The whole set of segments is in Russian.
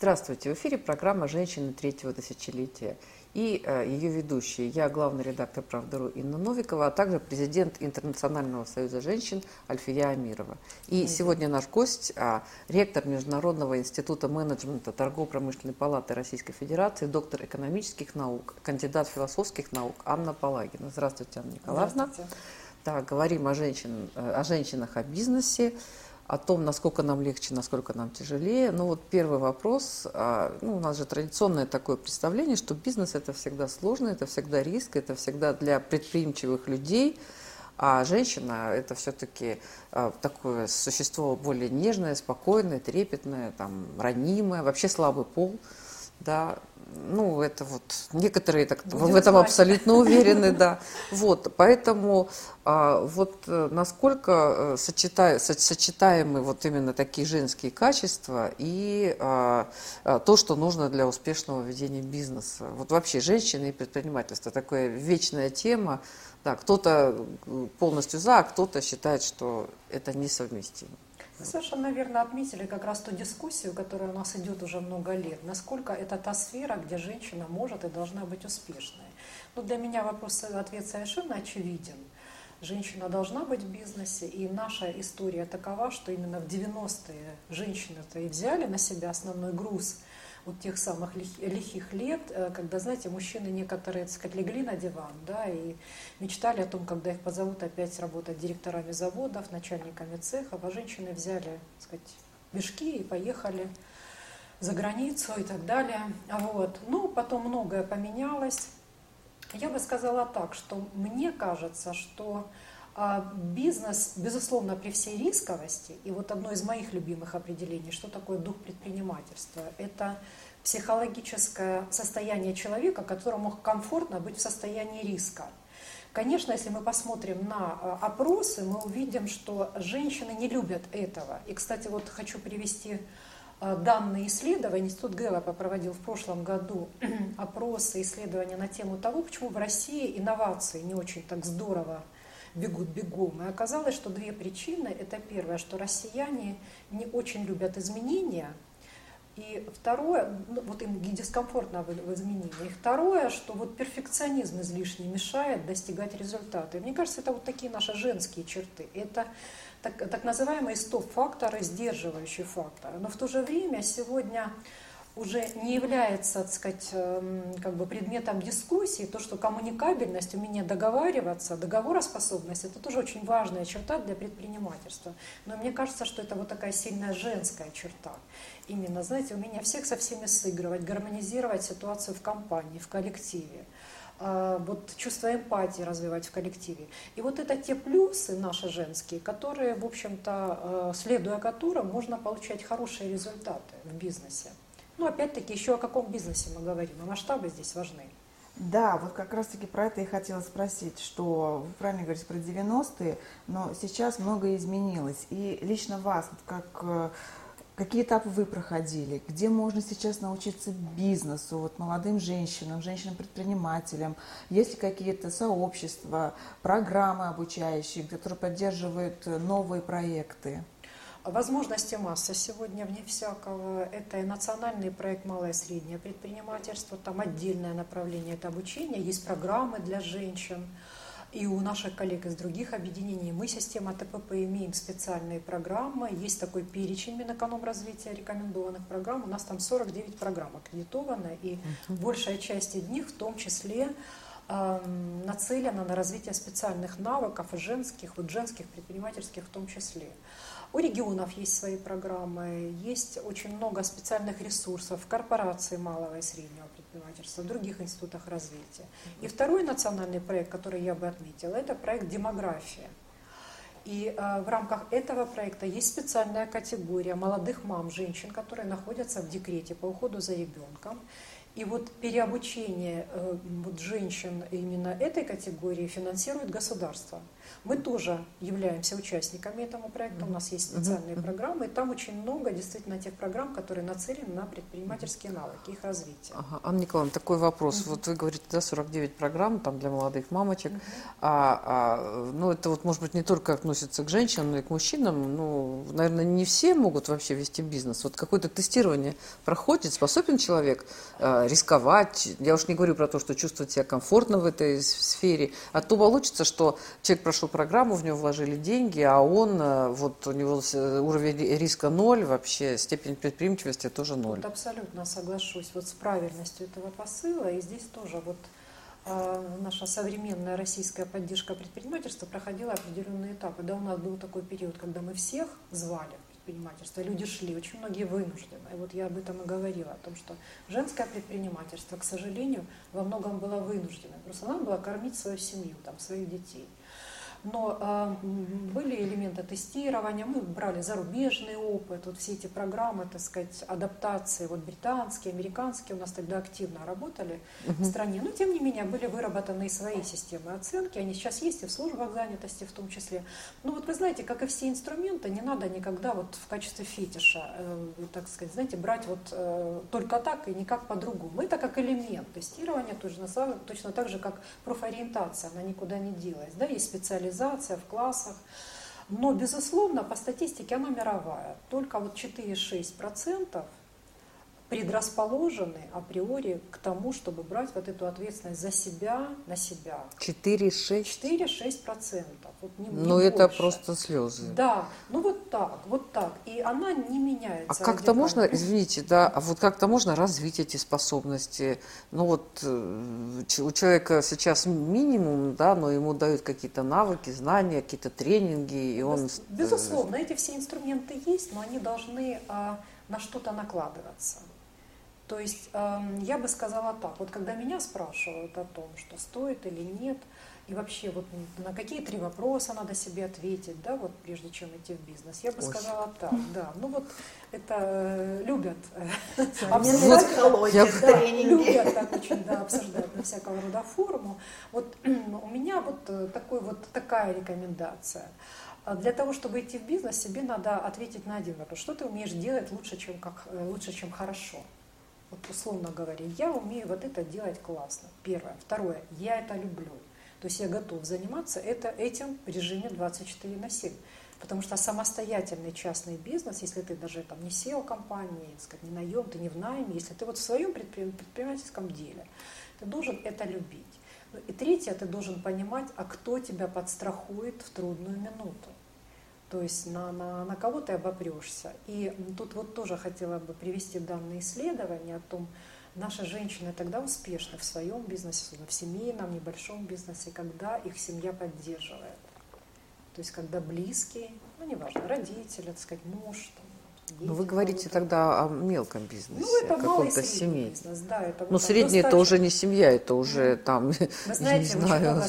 Здравствуйте, в эфире программа «Женщины третьего тысячелетия» и э, ее ведущие. Я главный редактор «Правда.ру» Инна Новикова, а также президент Интернационального союза женщин Альфия Амирова. И сегодня наш гость а, ректор Международного института менеджмента торгово-промышленной палаты Российской Федерации, доктор экономических наук, кандидат философских наук Анна Палагина. Здравствуйте, Анна Николаевна. Здравствуйте. Да, говорим о, женщин, э, о женщинах, о бизнесе, о том, насколько нам легче, насколько нам тяжелее. Ну вот первый вопрос. А, ну, у нас же традиционное такое представление, что бизнес это всегда сложно, это всегда риск, это всегда для предприимчивых людей. А женщина это все-таки а, такое существо более нежное, спокойное, трепетное, там, ранимое, вообще слабый пол. Да, ну, это вот некоторые так, в этом знать. абсолютно уверены, да. Вот, поэтому а, вот э, насколько э, сочетая, сочетаемы вот именно такие женские качества и а, а, то, что нужно для успешного ведения бизнеса. Вот вообще женщины и предпринимательство такая вечная тема. Да, кто-то полностью за, а кто-то считает, что это несовместимо. Совершенно верно отметили как раз ту дискуссию, которая у нас идет уже много лет. Насколько это та сфера, где женщина может и должна быть успешной. Но для меня вопрос, ответ совершенно очевиден. Женщина должна быть в бизнесе, и наша история такова, что именно в 90-е женщины-то и взяли на себя основной груз – вот тех самых лихих лет, э, когда, знаете, мужчины некоторые, так сказать, легли на диван, да, и мечтали о том, когда их позовут опять работать директорами заводов, начальниками цехов, а женщины взяли, так сказать, мешки и поехали за границу и так далее. Вот. Ну, потом многое поменялось. Я бы сказала так, что мне кажется, что а бизнес, безусловно, при всей рисковости, и вот одно из моих любимых определений, что такое дух предпринимательства, это психологическое состояние человека, которому комфортно быть в состоянии риска. Конечно, если мы посмотрим на а, опросы, мы увидим, что женщины не любят этого. И, кстати, вот хочу привести а, данные исследования. Институт Гэллопа проводил в прошлом году опросы, исследования на тему того, почему в России инновации не очень так здорово бегут бегом. И оказалось, что две причины. Это первое, что россияне не очень любят изменения, и второе, ну, вот им дискомфортно в, изменении. И второе, что вот перфекционизм излишне мешает достигать результата. И мне кажется, это вот такие наши женские черты. Это так, так называемые стоп-факторы, сдерживающие факторы. Но в то же время сегодня уже не является, так сказать, эм, как бы предметом дискуссии, то, что коммуникабельность, умение договариваться, договороспособность, это тоже очень важная черта для предпринимательства. Но мне кажется, что это вот такая сильная женская черта. Именно, знаете, умение всех со всеми сыгрывать, гармонизировать ситуацию в компании, в коллективе э, вот чувство эмпатии развивать в коллективе. И вот это те плюсы наши женские, которые, в общем-то, э, следуя которым можно получать хорошие результаты в бизнесе. Ну, опять-таки, еще о каком бизнесе мы говорим, а масштабы здесь важны. Да, вот как раз-таки про это и хотела спросить, что вы правильно говорите про 90-е, но сейчас многое изменилось. И лично вас, как, э, какие этапы вы проходили? Где можно сейчас научиться бизнесу, вот молодым женщинам, женщинам-предпринимателям? Есть ли какие-то сообщества, программы обучающие, которые поддерживают новые проекты? Возможности масса сегодня, вне всякого. Это и национальный проект «Малое и среднее предпринимательство», там отдельное направление – это обучение, есть программы для женщин. И у наших коллег из других объединений мы, система ТПП, имеем специальные программы. Есть такой перечень Минэкономразвития рекомендованных программ. У нас там 49 программ аккредитованы, и большая часть из них в том числе э, нацелена на развитие специальных навыков, женских, вот женских предпринимательских в том числе. У регионов есть свои программы, есть очень много специальных ресурсов, корпорации малого и среднего предпринимательства, в других институтах развития. И второй национальный проект, который я бы отметила, это проект «Демография». И э, в рамках этого проекта есть специальная категория молодых мам, женщин, которые находятся в декрете по уходу за ребенком. И вот переобучение э, вот женщин именно этой категории финансирует государство. Мы тоже являемся участниками этого проекта, у нас есть специальные программы, и там очень много действительно тех программ, которые нацелены на предпринимательские навыки, их развитие. Ага. Анна Николаевна, такой вопрос. Mm-hmm. Вот вы говорите, да, 49 программ там для молодых мамочек. Mm-hmm. А, а, ну, это вот, может быть, не только относится к женщинам, но и к мужчинам. Ну, наверное, не все могут вообще вести бизнес. Вот какое-то тестирование проходит, способен человек э, рисковать. Я уж не говорю про то, что чувствовать себя комфортно в этой сфере. А то получится, что человек прошел программу, в него вложили деньги, а он, э, вот у него уровень риска ноль, вообще степень предприимчивости тоже ноль. Вот абсолютно соглашусь вот с правильностью этого посыла. И здесь тоже вот э, наша современная российская поддержка предпринимательства проходила определенные этапы. Да, у нас был такой период, когда мы всех звали в предпринимательство, люди шли, очень многие вынуждены. И вот я об этом и говорила, о том, что женское предпринимательство, к сожалению, во многом было вынуждено. Просто надо было кормить свою семью, там, своих детей но э, были элементы тестирования, мы брали зарубежный опыт, вот все эти программы, так сказать, адаптации, вот британские, американские у нас тогда активно работали uh-huh. в стране, но тем не менее были выработаны и свои системы оценки, они сейчас есть и в службах занятости в том числе. Ну вот вы знаете, как и все инструменты, не надо никогда вот в качестве фетиша, э, так сказать, знаете, брать вот э, только так и никак по-другому. Это как элемент тестирования, точно, точно так же, как профориентация, она никуда не делась, да, есть специализация специализация в классах. Но, безусловно, по статистике она мировая. Только вот 4-6% предрасположены априори к тому, чтобы брать вот эту ответственность за себя на себя. 4-6? 4-6%. Вот не, не ну, это просто слезы. Да, ну вот так, вот так. И она не меняется. А как-то можно, извините, да, а вот как-то можно развить эти способности? Ну вот э, у человека сейчас минимум, да, но ему дают какие-то навыки, знания, какие-то тренинги, и он... Безусловно, эти все инструменты есть, но они должны а, на что-то накладываться. То есть эм, я бы сказала так, вот когда меня спрашивают о том, что стоит или нет, и вообще вот на какие три вопроса надо себе ответить, да, вот прежде чем идти в бизнес, я бы Ой. сказала так, да, ну вот это э, любят э, обсуждать, да, любят так очень да, обсуждать на всякого рода форуму. Вот у меня вот э, такой вот такая рекомендация. А для того, чтобы идти в бизнес, себе надо ответить на один вопрос. Что ты умеешь делать лучше, чем, как, лучше, чем хорошо? Вот условно говоря, я умею вот это делать классно. Первое. Второе. Я это люблю. То есть я готов заниматься это, этим в режиме 24 на 7. Потому что самостоятельный частный бизнес, если ты даже там не SEO компании, сказать, не наем, ты не в найме, если ты вот в своем предпринимательском деле, ты должен это любить. Ну и третье, ты должен понимать, а кто тебя подстрахует в трудную минуту. То есть на, на, на кого ты обопрешься. И тут вот тоже хотела бы привести данные исследования о том, наши женщины тогда успешны в своем бизнесе, в семейном, небольшом бизнесе, когда их семья поддерживает. То есть когда близкие, ну неважно, родители, так сказать, муж, там, ну, вы говорите тогда о мелком бизнесе, ну, это каком-то семейном. Бизнес, да, это Но средний это уже не семья, это уже там, Вы знаете, не знаю. Много,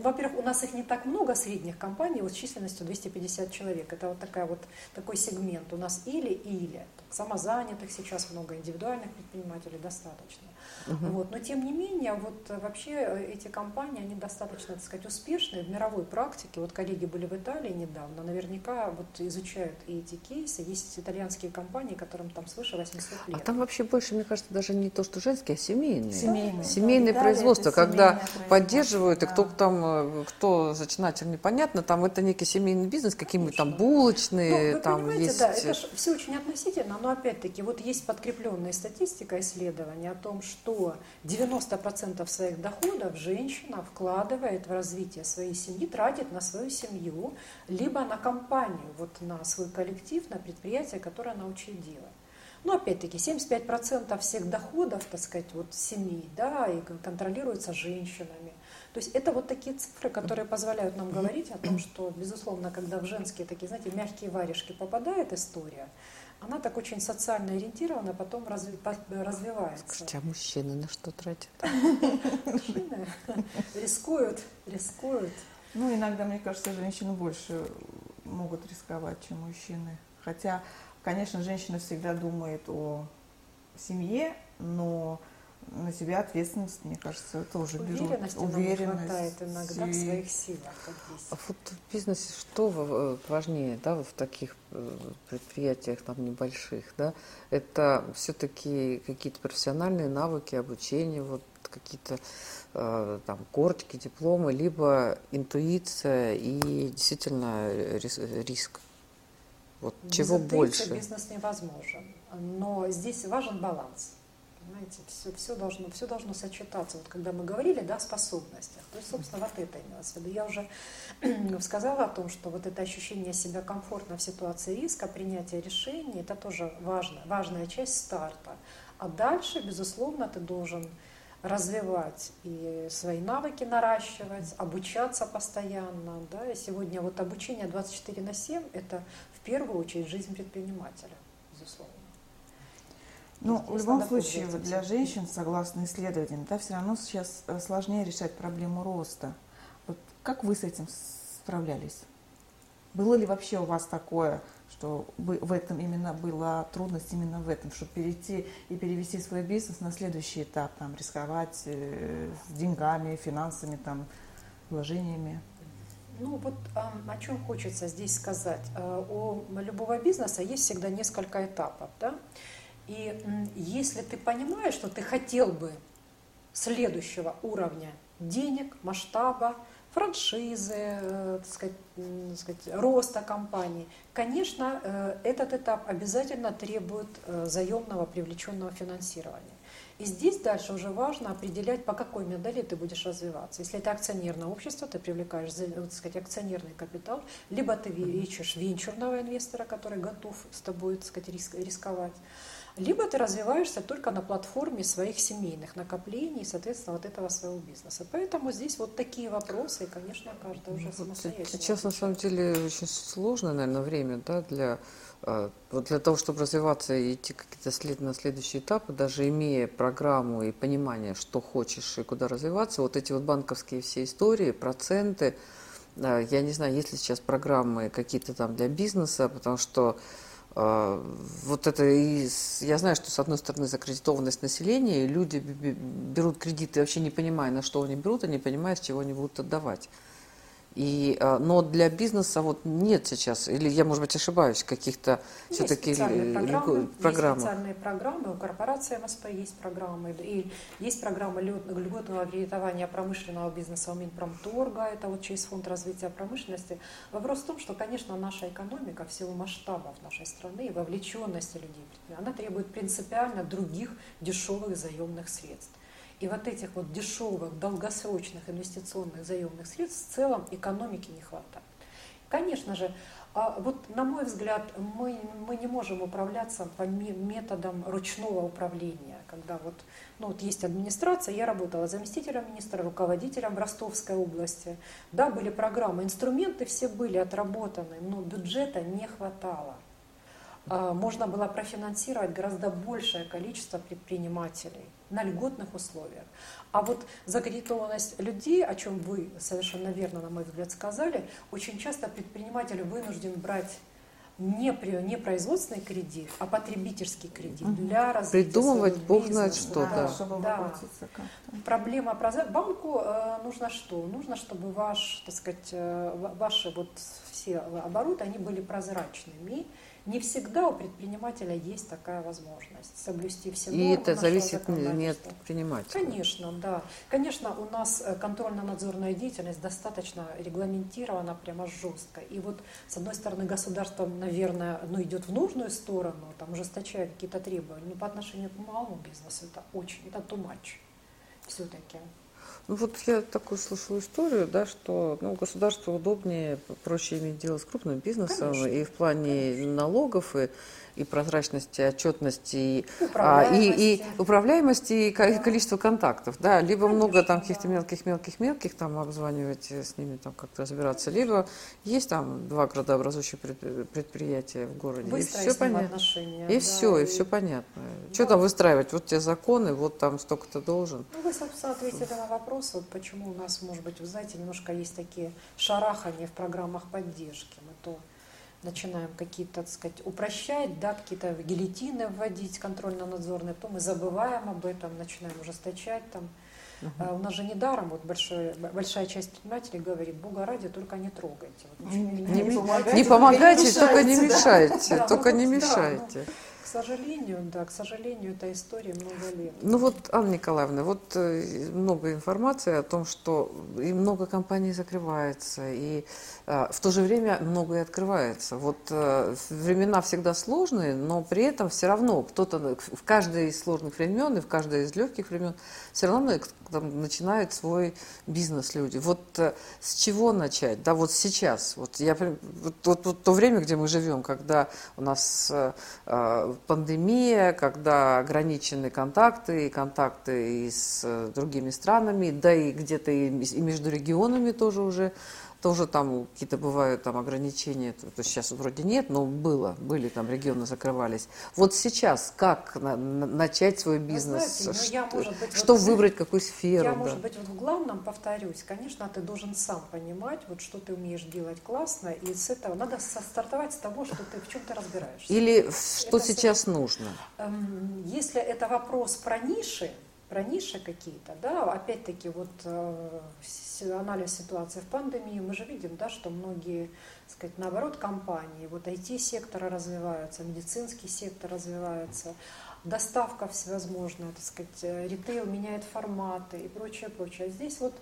во-первых, у нас их не так много средних компаний, вот с численностью 250 человек. Это вот, такая вот такой сегмент. У нас или-или. Самозанятых сейчас много, индивидуальных предпринимателей достаточно. Угу. Вот. Но тем не менее, вот э, вообще э, эти компании, они достаточно, так сказать, успешные в мировой практике. Вот коллеги были в Италии недавно, наверняка вот изучают и эти кейсы. Есть итальянские компании, которым там свыше 800 лет. А там вообще больше, мне кажется, даже не то, что женские, а семейные. Семейные. Семейные да, производства, когда поддерживают, да. и кто там, э, кто зачинатель, непонятно, там это некий семейный бизнес, какие-нибудь там булочные, ну, там есть... Да, это же все очень относительно, но опять-таки вот есть подкрепленная статистика, исследования о том, что что 90% своих доходов женщина вкладывает в развитие своей семьи, тратит на свою семью, либо на компанию, вот на свой коллектив, на предприятие, которое она учит делать. Но опять-таки 75% всех доходов, так сказать, вот семей, да, и контролируются женщинами. То есть это вот такие цифры, которые позволяют нам говорить о том, что, безусловно, когда в женские такие, знаете, мягкие варежки попадает история, она так очень социально ориентирована, потом разви, развивается. Кстати, а мужчины на что тратят? Мужчины рискуют, рискуют. Ну, иногда, мне кажется, женщины больше могут рисковать, чем мужчины. Хотя, конечно, женщина всегда думает о семье, но на себя ответственность, мне кажется, тоже берут. Уверенности нам не хватает иногда в своих силах. Как. А вот в бизнесе что в- важнее, да, вот в таких э, предприятиях там небольших, да? Это все-таки какие-то профессиональные навыки, обучение, вот какие-то э, там кортики, дипломы, либо интуиция и действительно рис- риск. Вот Без чего интуиции больше? бизнес невозможен. Но здесь важен баланс. Понимаете, все, все, должно, все должно сочетаться. Вот когда мы говорили да, о способностях, то есть, собственно, вот это имелось в виду. Я уже сказала о том, что вот это ощущение себя комфортно в ситуации риска, принятие решений, это тоже важно, важная часть старта. А дальше, безусловно, ты должен развивать и свои навыки наращивать, обучаться постоянно. Да? И сегодня вот обучение 24 на 7 – это в первую очередь жизнь предпринимателя, безусловно. Ну, в любом случае, вот для женщин, согласно исследованиям, да, все равно сейчас э, сложнее решать проблему роста. Вот как вы с этим справлялись? Было ли вообще у вас такое, что в этом именно была трудность именно в этом, чтобы перейти и перевести свой бизнес на следующий этап, там, рисковать э, с деньгами, финансами, там, вложениями? Ну вот а, о чем хочется здесь сказать. А, У любого бизнеса есть всегда несколько этапов. Да? И если ты понимаешь, что ты хотел бы следующего уровня денег, масштаба, франшизы, э, так сказать, так сказать, роста компании, конечно, э, этот этап обязательно требует э, заемного привлеченного финансирования. И здесь дальше уже важно определять, по какой модели ты будешь развиваться. Если это акционерное общество, ты привлекаешь так сказать, акционерный капитал, либо ты ищешь венчурного инвестора, который готов с тобой так сказать, риск- рисковать, либо ты развиваешься только на платформе своих семейных накоплений, соответственно, вот этого своего бизнеса. Поэтому здесь вот такие вопросы, и, конечно, каждый уже Вот самостоятельно. Сейчас на самом деле очень сложное, наверное, время, да, для э, вот для того, чтобы развиваться и идти какие-то след, на следующие этапы, даже имея программу и понимание, что хочешь и куда развиваться, вот эти вот банковские все истории, проценты, э, я не знаю, есть ли сейчас программы какие-то там для бизнеса, потому что вот это и я знаю, что с одной стороны закредитованность населения, и люди берут кредиты вообще не понимая, на что они берут, они понимают, с чего они будут отдавать. И, а, но для бизнеса вот нет сейчас, или я, может быть, ошибаюсь, каких-то Есть все-таки специальные программы, есть программы. специальные программы, у корпорации МСП есть программы, и есть программа льгот- льготного кредитования промышленного бизнеса у Минпромторга, это вот через Фонд развития промышленности. Вопрос в том, что, конечно, наша экономика в силу масштабов нашей страны и вовлеченности людей, она требует принципиально других дешевых заемных средств. И вот этих вот дешевых, долгосрочных инвестиционных заемных средств в целом экономике не хватает. Конечно же, а вот на мой взгляд, мы, мы не можем управляться по ме- методам ручного управления, когда вот, ну вот есть администрация, я работала заместителем министра, руководителем Ростовской области, да, были программы, инструменты все были отработаны, но бюджета не хватало. А, Можно было профинансировать гораздо большее количество предпринимателей на льготных условиях. А вот закредитованность людей, о чем вы совершенно верно, на мой взгляд, сказали, очень часто предприниматель вынужден брать не, при- не производственный кредит, а потребительский кредит для развития Придумывать своего бог знает что, да. да. Проблема банку э, нужно что? Нужно, чтобы ваш, так сказать, э, ва- ваши вот все обороты, они были прозрачными. Не всегда у предпринимателя есть такая возможность соблюсти все И нормы это нашего зависит не от предпринимателя. Конечно, да. Конечно, у нас э, контрольно-надзорная деятельность достаточно регламентирована прямо жестко. И вот, с одной стороны, государство, наверное, ну, идет в нужную сторону, там, ужесточая какие-то требования, но по отношению к малому бизнесу это очень, это too much все-таки. Ну вот я такую слышала историю, да, что ну, государству удобнее, проще иметь дело с крупным бизнесом Конечно, и в плане конечно. налогов, и, и прозрачности, отчетности, и, а, и, и Управляемости. управляемости, и Да. количество контактов. Да, либо много там Конечно, каких-то мелких-мелких-мелких, там обзванивать, э, с ними там как-то разбираться, либо есть там два градообразующих пред- предприятия в городе, и Выстроить все понятно. И да, все, и все понятно. Что Да. там выстраивать? Вот те законы, вот там столько-то должен. Ну, вы, собственно, ответили на вопрос, вот почему у нас, может быть, вы знаете, немножко есть такие шарахания в программах поддержки. Мы то начинаем какие-то, так сказать, упрощать, да, какие-то гильотины вводить контрольно-надзорные, то мы забываем об этом, начинаем ужесточать там. Uh-huh. У нас же недаром вот большой, большая часть предпринимателей говорит, Бога ради, только не трогайте. Вот, не, не, не, помогайте, не помогайте, только не мешайте, только не мешайте сожалению, да, к сожалению, эта история много лет. Ну вот, Анна Николаевна, вот э, много информации о том, что и много компаний закрывается, и э, в то же время многое открывается. Вот э, времена всегда сложные, но при этом все равно кто-то в каждой из сложных времен и в каждой из легких времен все равно там, начинают свой бизнес люди. Вот э, с чего начать? Да, вот сейчас. Вот я вот, вот, вот то время, где мы живем, когда у нас э, э пандемия, когда ограничены контакты, и контакты и с э, другими странами, да и где-то и, и между регионами тоже уже тоже там какие-то бывают там ограничения, то, то сейчас вроде нет, но было, были там регионы закрывались. Вот сейчас как на, на, начать свой бизнес? знаете, ну, я, может быть, что вот, выбрать, какую сферу? Я, да? может быть, вот в главном повторюсь, конечно, ты должен сам понимать, вот что ты умеешь делать классно, и с этого надо стартовать с того, что ты в чем ты разбираешься. Или что это сейчас нужно? Эм, если это вопрос про ниши, про ниши какие-то, да, опять-таки вот э, анализ ситуации в пандемии, мы же видим, да, что многие, так сказать, наоборот, компании, вот IT-сектора развиваются, медицинский сектор развивается, доставка всевозможная, так сказать, э, ритейл меняет форматы и прочее, прочее. А здесь вот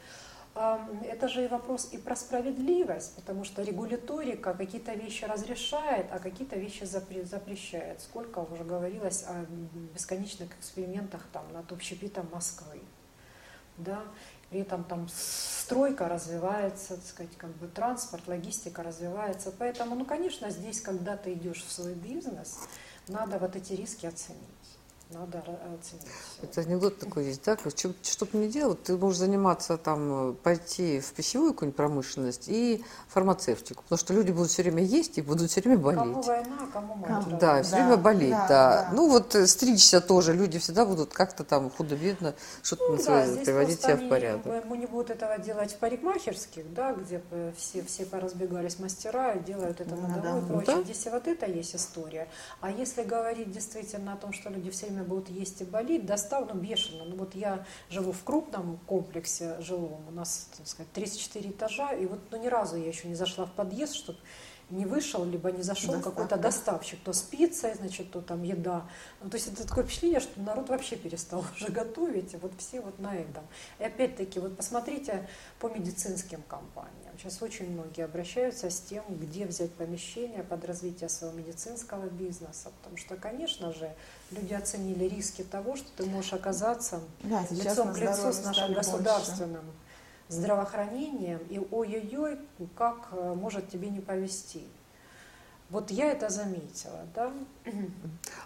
это же и вопрос и про справедливость, потому что регуляторика какие-то вещи разрешает, а какие-то вещи запрещает. Сколько уже говорилось о бесконечных экспериментах там, над общепитом Москвы. Да? При этом там стройка развивается, так сказать, как бы транспорт, логистика развивается. Поэтому, ну, конечно, здесь, когда ты идешь в свой бизнес, надо вот эти риски оценить надо оценить. Это анекдот такой есть, да? Что, что бы ни делал, ты можешь заниматься там, пойти в пищевую какую-нибудь промышленность и фармацевтику, потому что люди будут все время есть и будут все время болеть. Кому война, кому мать. Да, все да, время болеть, да, да. да. Ну вот э, стричься тоже, люди всегда будут как-то там худо-бедно что-то ну, да, приводить себя в порядок. Мы не будут этого делать в парикмахерских, да, где все, все поразбегались мастера и делают это на дому и прочее. Да. Здесь вот это есть история. А если говорить действительно о том, что люди все время время будут есть и болеть, достал, ну, бешено. Ну, вот я живу в крупном комплексе жилом, у нас, так сказать, 34 этажа, и вот, ну, ни разу я еще не зашла в подъезд, чтобы не вышел, либо не зашел какой-то доставщик, то с пиццей, значит, то там еда. Ну, то есть это такое впечатление, что народ вообще перестал уже готовить, и вот все вот на этом. И опять-таки, вот посмотрите по медицинским компаниям. Сейчас очень многие обращаются с тем, где взять помещение под развитие своего медицинского бизнеса. Потому что, конечно же, люди оценили риски того, что ты можешь оказаться да, лицом к лицу с нашим государственным больше здравоохранением, и ой-ой-ой, как э, может тебе не повезти. Вот я это заметила, да.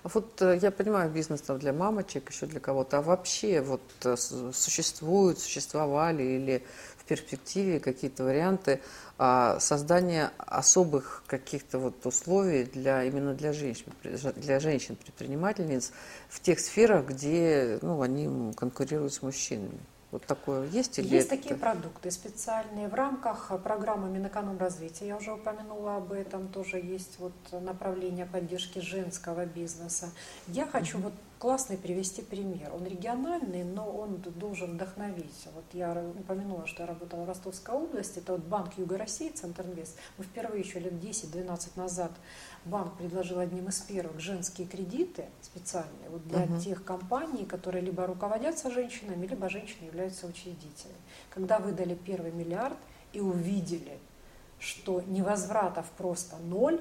А вот э, я понимаю, бизнес там для мамочек, еще для кого-то, а вообще вот э, существуют, существовали или в перспективе какие-то варианты а, создания особых каких-то вот условий для именно для женщин, для женщин предпринимательниц в тех сферах, где ну, они конкурируют с мужчинами? Вот такое есть или Есть это... такие продукты специальные в рамках программы Минэкономразвития. Я уже упомянула об этом. Тоже есть вот направление поддержки женского бизнеса. Я хочу вот классный привести пример. Он региональный, но он должен вдохновить. Вот я упомянула, что я работала в Ростовской области. Это вот Банк Юга России, Центринвест. Мы впервые еще лет 10-12 назад банк предложил одним из первых женские кредиты специальные вот для uh-huh. тех компаний, которые либо руководятся женщинами, либо женщины являются учредителями. Когда выдали первый миллиард и увидели, что невозвратов просто ноль,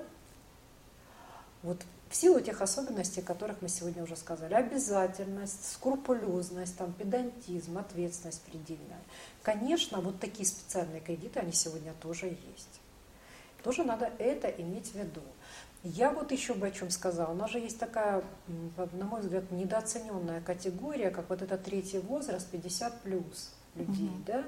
вот в силу тех особенностей, о которых мы сегодня уже сказали, обязательность, скрупулезность, там, педантизм, ответственность предельная. Конечно, вот такие специальные кредиты, они сегодня тоже есть. Тоже надо это иметь в виду. Я вот еще бы о чем сказала. У нас же есть такая, на мой взгляд, недооцененная категория, как вот этот третий возраст, 50 плюс людей, угу. да?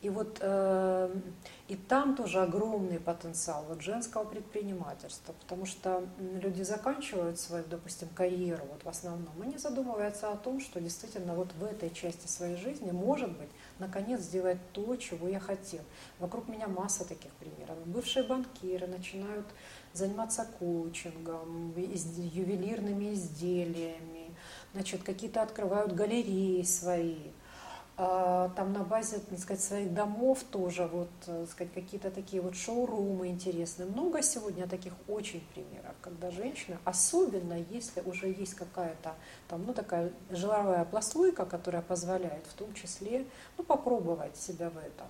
И вот э, и там тоже огромный потенциал вот женского предпринимательства, потому что люди заканчивают свою, допустим, карьеру вот в основном, и не задумываются о том, что действительно вот в этой части своей жизни, может быть, наконец сделать то, чего я хотел. Вокруг меня масса таких примеров. Бывшие банкиры начинают заниматься коучингом, ювелирными изделиями, значит, какие-то открывают галереи свои, там на базе, так сказать, своих домов тоже вот, э, так сказать, какие-то такие вот шоурумы интересные. Много сегодня таких очень примеров, когда женщины, особенно если уже есть какая-то там, ну, такая жировая прослойка, которая позволяет в том числе, ну, попробовать себя в этом.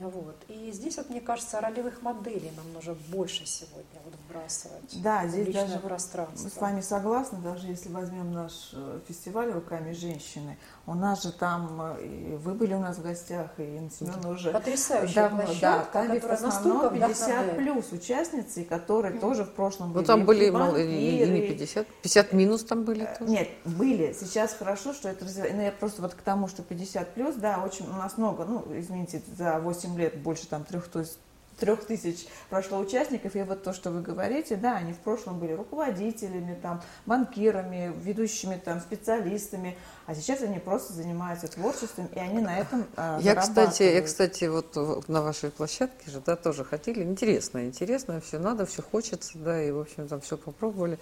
Вот. И здесь, вот, мне кажется, ролевых моделей нам нужно больше сегодня вот вбрасывать да, здесь личное даже пространство. Мы с вами согласны, даже если возьмем наш э, фестиваль «Руками женщины», у нас же там, э, и вы были у нас в гостях, и Инна Семеновна уже Потрясающая давно, площадка, да, там ведь в основном 50 плюс участницы, которые mm. тоже в прошлом ну, были. Ну там были мало, и, и не 50, 50 минус там были э, тоже. Нет, были. Сейчас хорошо, что это развивается. Ну, я просто вот к тому, что 50 плюс, да, очень у нас много, ну, извините, за 8 лет больше там трех, то есть трех тысяч прошло участников, и вот то, что вы говорите, да, они в прошлом были руководителями, там, банкирами, ведущими там, специалистами, а сейчас они просто занимаются творчеством, и они на этом э, я, кстати, я, кстати, вот на вашей площадке же, да, тоже хотели, интересно, интересно, все надо, все хочется, да, и, в общем, там все попробовали,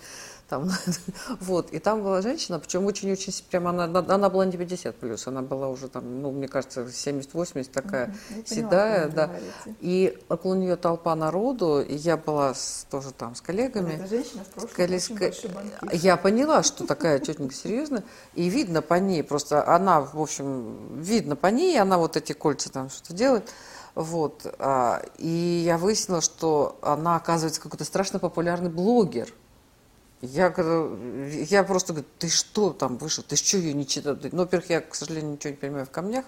там, вот, и там была женщина, причем очень-очень, прям она, она была не 50 плюс, она была уже там, ну, мне кажется, 70-80, такая я седая, поняла, да, и около нее толпа народу, и я была с, тоже там с коллегами. Эта женщина в прошлом Колес... Я поняла, что такая тетенька серьезная, и видно по ней, просто она, в общем, видно по ней, она вот эти кольца там что-то делает, вот, а, и я выяснила, что она, оказывается, какой-то страшно популярный блогер. Я, я просто говорю, ты что там вышел, ты что ее не читал? Ну, во-первых, я, к сожалению, ничего не понимаю в камнях,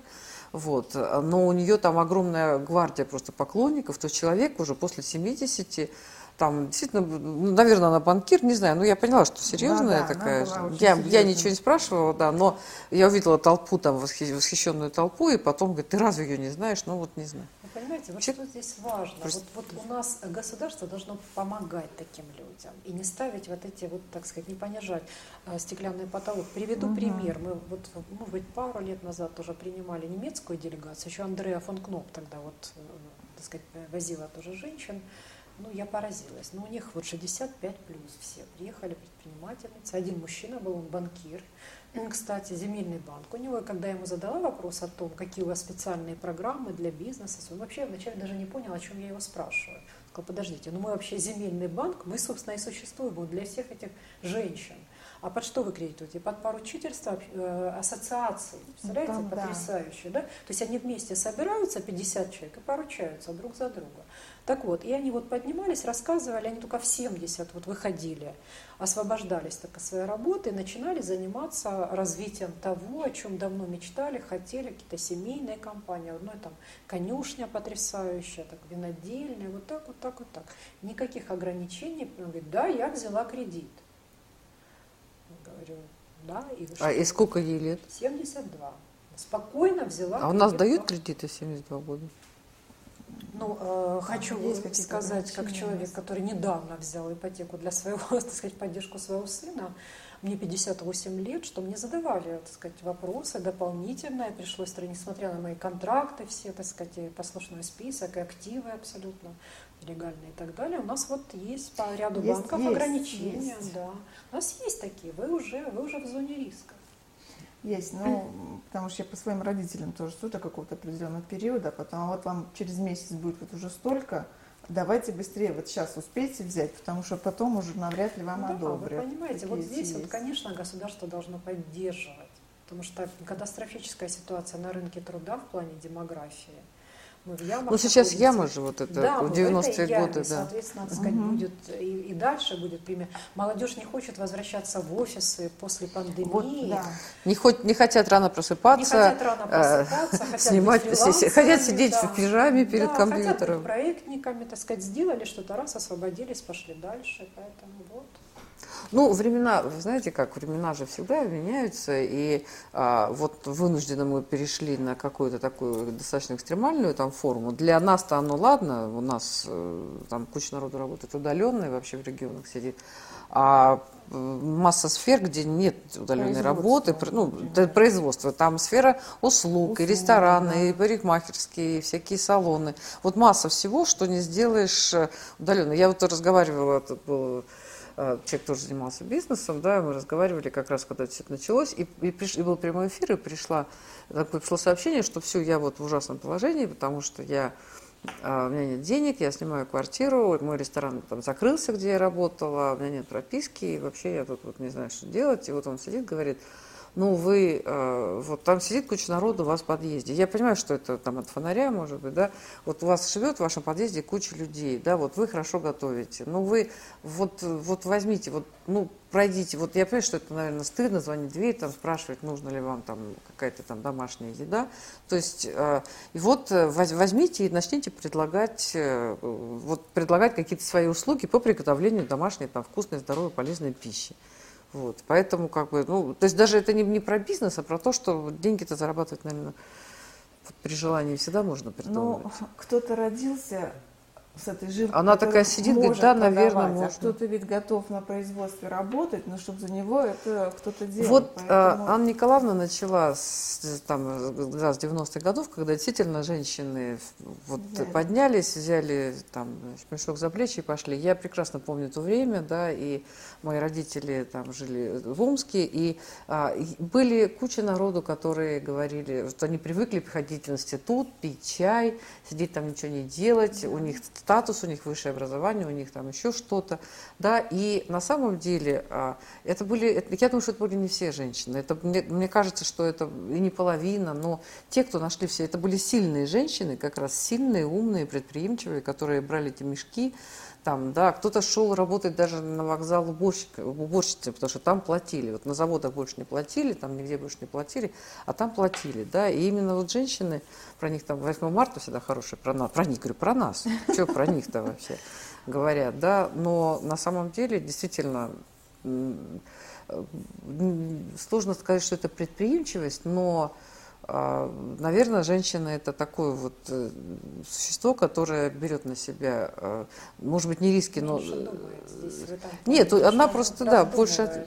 вот. Но у нее там огромная гвардия просто поклонников, то человек уже после 70 там действительно, ну, наверное, она банкир, не знаю, но я поняла, что серьезная да, да, такая. Я, я ничего не спрашивала, да, но я увидела толпу, там, восхищенную толпу, и потом говорит, ты разве ее не знаешь? Ну вот не знаю. Вы понимаете, вот Че... что здесь важно? Просто... Вот, вот у нас государство должно помогать таким людям и не ставить вот эти вот, так сказать, не понижать а, стеклянный потолок. Приведу угу. пример. Мы вот, может быть, пару лет назад тоже принимали немецкую делегацию, еще Андреа фон Кноп тогда вот, э, так сказать, возила тоже женщин ну, я поразилась. Но ну, у них вот 65 плюс все приехали предпринимательницы. Один мужчина был, он банкир. Кстати, земельный банк. У него, когда я ему задала вопрос о том, какие у вас специальные программы для бизнеса, он вообще вначале даже не понял, о чем я его спрашиваю. Сказал, подождите, ну мы вообще земельный банк, мы, собственно, и существуем для всех этих женщин. А под что вы кредитуете? Под поручительство э, ассоциаций. Представляете, Там, потрясающе, да. да? То есть они вместе собираются, 50 человек, и поручаются друг за друга. Так вот, и они вот поднимались, рассказывали, они только в 70 вот выходили, освобождались так от своей работы и начинали заниматься развитием того, о чем давно мечтали, хотели, какие-то семейные компании, одной там конюшня потрясающая, так винодельня, вот так, вот так, вот так. Никаких ограничений. Он говорит, да, я взяла кредит. Говорю, да. И что? А и сколько ей лет? 72. Спокойно взяла. А у нас дают кредиты 72 года? Ну, э, хочу сказать, как человек, который недавно взял ипотеку для своего, так сказать, поддержку своего сына, мне 58 лет, что мне задавали, так сказать, вопросы дополнительные, пришлось, несмотря на мои контракты все, так сказать, и послушной список, и активы абсолютно легальные и так далее. У нас вот есть по ряду есть, банков есть, ограничения, есть. да. У нас есть такие, вы уже, вы уже в зоне риска. Есть, ну, потому что я по своим родителям тоже жду до какого-то определенного периода, а потом вот вам через месяц будет вот уже столько, давайте быстрее вот сейчас успейте взять, потому что потом уже навряд ли вам ну, одобрят. Да, вы понимаете, вот здесь есть. вот, конечно, государство должно поддерживать, потому что катастрофическая ситуация на рынке труда в плане демографии – в ямах. Ну, сейчас яма же вот это, да, в 90-е годы, да. Соответственно, так сказать, угу. будет и, и дальше будет пример. Молодежь не хочет возвращаться в офисы после пандемии. Вот, да. не, хоть, не хотят рано просыпаться. Не хотят рано э, просыпаться, хотят снимать, хотят сидеть да. в пижаме перед да, компьютером. Хотят быть проектниками, так сказать, сделали что-то, раз, освободились, пошли дальше. Поэтому вот. Ну, времена, вы знаете как, времена же всегда меняются, и а, вот вынужденно мы перешли на какую-то такую достаточно экстремальную там форму. Для нас-то оно ладно, у нас э, там куча народу работает удаленно и вообще в регионах сидит, а масса сфер, где нет удаленной работы, ну, да, производства. Там сфера услуг, услуг и рестораны, да. и парикмахерские, и всякие салоны. Вот масса всего, что не сделаешь э, удаленно. Я вот разговаривала, тут был человек тоже занимался бизнесом, да, мы разговаривали как раз, когда все это началось, и, и, приш, и был прямой эфир, и пришла, такое пришло сообщение, что все, я вот в ужасном положении, потому что я, а, у меня нет денег, я снимаю квартиру, мой ресторан там закрылся, где я работала, у меня нет прописки, и вообще я тут вот не знаю, что делать, и вот он сидит, говорит, ну, вы, э, вот там сидит куча народу у вас в подъезде. Я понимаю, что это там от фонаря, может быть, да, вот у вас живет в вашем подъезде куча людей, да, вот вы хорошо готовите, ну, вы вот, вот возьмите, вот, ну, пройдите, вот я понимаю, что это, наверное, стыдно звонить в дверь, там, спрашивать, нужно ли вам там какая-то там домашняя еда, то есть, э, и вот э, возьмите и начните предлагать, э, вот, предлагать какие-то свои услуги по приготовлению домашней, там, вкусной, здоровой, полезной пищи. Вот, поэтому как бы, ну, то есть даже это не, не про бизнес, а про то, что деньги-то зарабатывать, наверное, при желании всегда можно придумать. Ну, кто-то родился с этой жилкой. Она такая сидит, говорит, да, наверное, а можно. А кто-то ведь готов на производстве работать, но чтобы за него это кто-то делал. Вот а, поэтому... Анна Николаевна начала с, там, с 90-х годов, когда действительно женщины вот да. поднялись, взяли там мешок за плечи и пошли. Я прекрасно помню то время, да, и мои родители там жили в Омске, и, а, были куча народу, которые говорили, что они привыкли приходить в институт, пить чай, сидеть там ничего не делать, у них статус, у них высшее образование, у них там еще что-то, да, и на самом деле а, это были, это, я думаю, что это были не все женщины, это, мне, мне кажется, что это и не половина, но те, кто нашли все, это были сильные женщины, как раз сильные, умные, предприимчивые, которые брали эти мешки, там, да, кто-то шел работать даже на вокзал уборщик, уборщицей, потому что там платили. Вот на заводах больше не платили, там нигде больше не платили, а там платили, да. И именно вот женщины, про них там 8 марта всегда хорошие, про нас, про них, говорю, про нас, что про них-то вообще говорят, да. Но на самом деле действительно сложно сказать, что это предприимчивость, но наверное, женщина это такое вот э, существо, которое берет на себя, э, может быть, не риски, но... Нет, она просто, да, больше...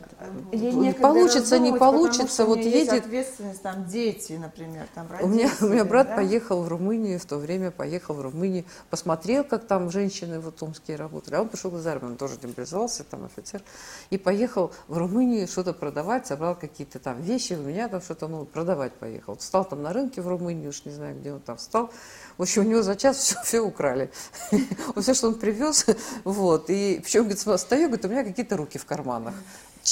Получится, не получится, вот едет... ответственность, там, дети, например, там, родители. У меня, у меня брат да? поехал в Румынию, в то время поехал в Румынию, посмотрел, как там женщины в Омске работали, а он пришел из армии, он тоже демобилизовался, там, офицер, и поехал в Румынию что-то продавать, собрал какие-то там вещи, у меня там что-то, ну, продавать поехал встал там на рынке в Румынии, уж не знаю, где он там встал. В общем, у него за час все, все украли. Все, что он привез, вот. И причем, говорит, стою, говорит, у меня какие-то руки в карманах.